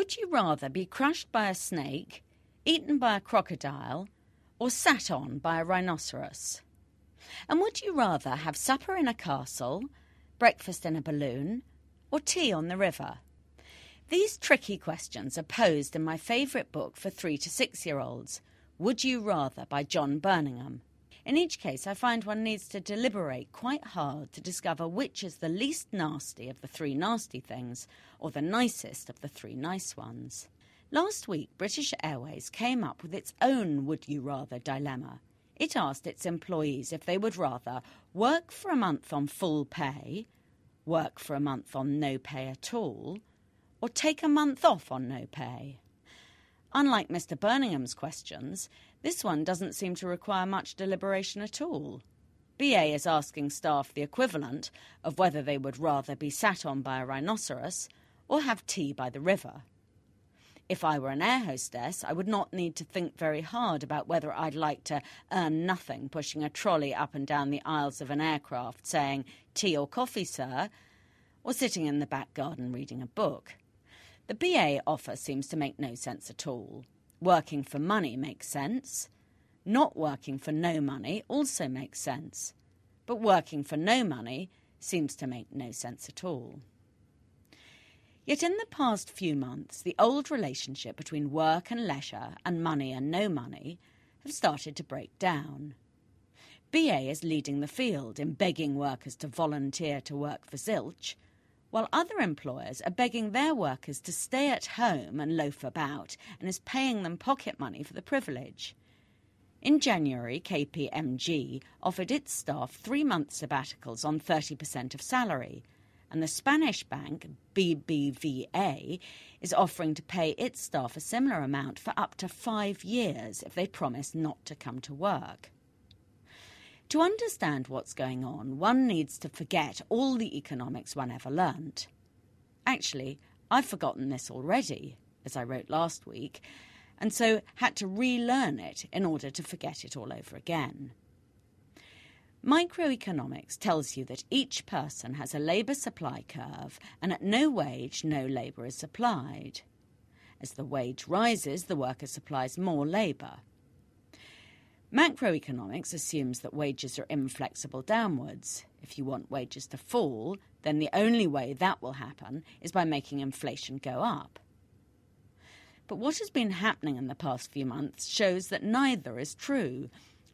Would you rather be crushed by a snake, eaten by a crocodile, or sat on by a rhinoceros? And would you rather have supper in a castle, breakfast in a balloon, or tea on the river? These tricky questions are posed in my favourite book for three to six year olds, Would You Rather by John Burningham. In each case, I find one needs to deliberate quite hard to discover which is the least nasty of the three nasty things, or the nicest of the three nice ones. Last week, British Airways came up with its own Would You Rather dilemma. It asked its employees if they would rather work for a month on full pay, work for a month on no pay at all, or take a month off on no pay? Unlike Mr. Burningham's questions, this one doesn't seem to require much deliberation at all. BA is asking staff the equivalent of whether they would rather be sat on by a rhinoceros or have tea by the river. If I were an air hostess, I would not need to think very hard about whether I'd like to earn nothing pushing a trolley up and down the aisles of an aircraft saying, Tea or coffee, sir, or sitting in the back garden reading a book. The BA offer seems to make no sense at all. Working for money makes sense. Not working for no money also makes sense. But working for no money seems to make no sense at all. Yet in the past few months, the old relationship between work and leisure and money and no money have started to break down. BA is leading the field in begging workers to volunteer to work for zilch while other employers are begging their workers to stay at home and loaf about and is paying them pocket money for the privilege. In January, KPMG offered its staff three month sabbaticals on 30% of salary, and the Spanish bank BBVA is offering to pay its staff a similar amount for up to five years if they promise not to come to work. To understand what's going on, one needs to forget all the economics one ever learnt. Actually, I've forgotten this already, as I wrote last week, and so had to relearn it in order to forget it all over again. Microeconomics tells you that each person has a labour supply curve, and at no wage, no labour is supplied. As the wage rises, the worker supplies more labour. Macroeconomics assumes that wages are inflexible downwards. If you want wages to fall, then the only way that will happen is by making inflation go up. But what has been happening in the past few months shows that neither is true.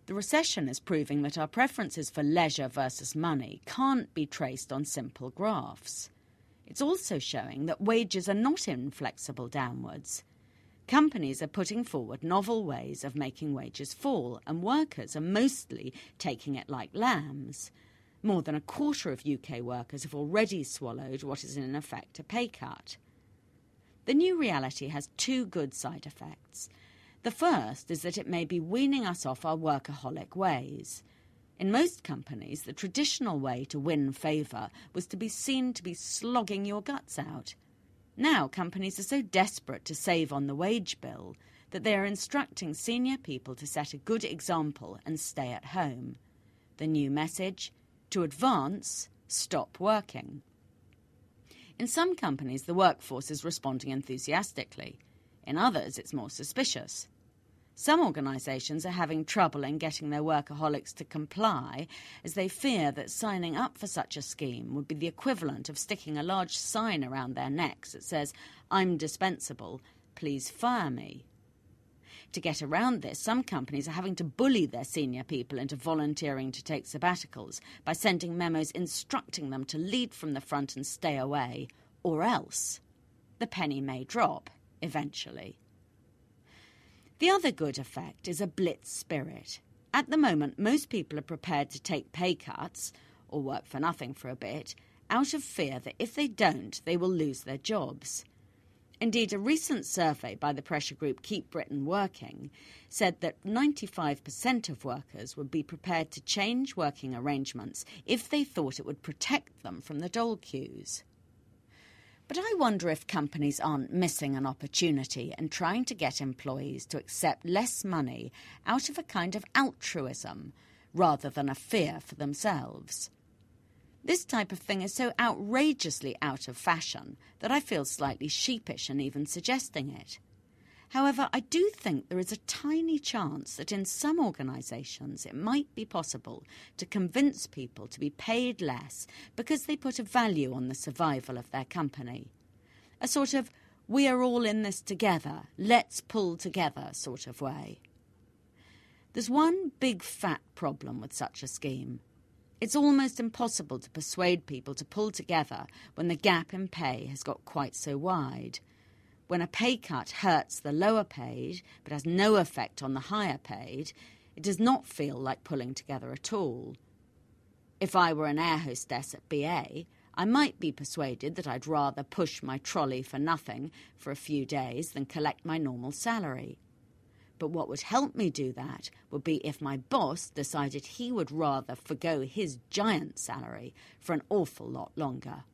The recession is proving that our preferences for leisure versus money can't be traced on simple graphs. It's also showing that wages are not inflexible downwards. Companies are putting forward novel ways of making wages fall, and workers are mostly taking it like lambs. More than a quarter of UK workers have already swallowed what is in effect a pay cut. The new reality has two good side effects. The first is that it may be weaning us off our workaholic ways. In most companies, the traditional way to win favour was to be seen to be slogging your guts out. Now, companies are so desperate to save on the wage bill that they are instructing senior people to set a good example and stay at home. The new message to advance, stop working. In some companies, the workforce is responding enthusiastically. In others, it's more suspicious. Some organisations are having trouble in getting their workaholics to comply as they fear that signing up for such a scheme would be the equivalent of sticking a large sign around their necks that says, I'm dispensable, please fire me. To get around this, some companies are having to bully their senior people into volunteering to take sabbaticals by sending memos instructing them to lead from the front and stay away, or else the penny may drop eventually. The other good effect is a blitz spirit. At the moment, most people are prepared to take pay cuts or work for nothing for a bit out of fear that if they don't, they will lose their jobs. Indeed, a recent survey by the pressure group Keep Britain Working said that 95% of workers would be prepared to change working arrangements if they thought it would protect them from the dole queues. But I wonder if companies aren't missing an opportunity and trying to get employees to accept less money out of a kind of altruism rather than a fear for themselves. This type of thing is so outrageously out of fashion that I feel slightly sheepish in even suggesting it. However, I do think there is a tiny chance that in some organisations it might be possible to convince people to be paid less because they put a value on the survival of their company. A sort of we are all in this together, let's pull together sort of way. There's one big fat problem with such a scheme. It's almost impossible to persuade people to pull together when the gap in pay has got quite so wide. When a pay cut hurts the lower paid but has no effect on the higher paid, it does not feel like pulling together at all. If I were an air hostess at BA, I might be persuaded that I'd rather push my trolley for nothing for a few days than collect my normal salary. But what would help me do that would be if my boss decided he would rather forgo his giant salary for an awful lot longer.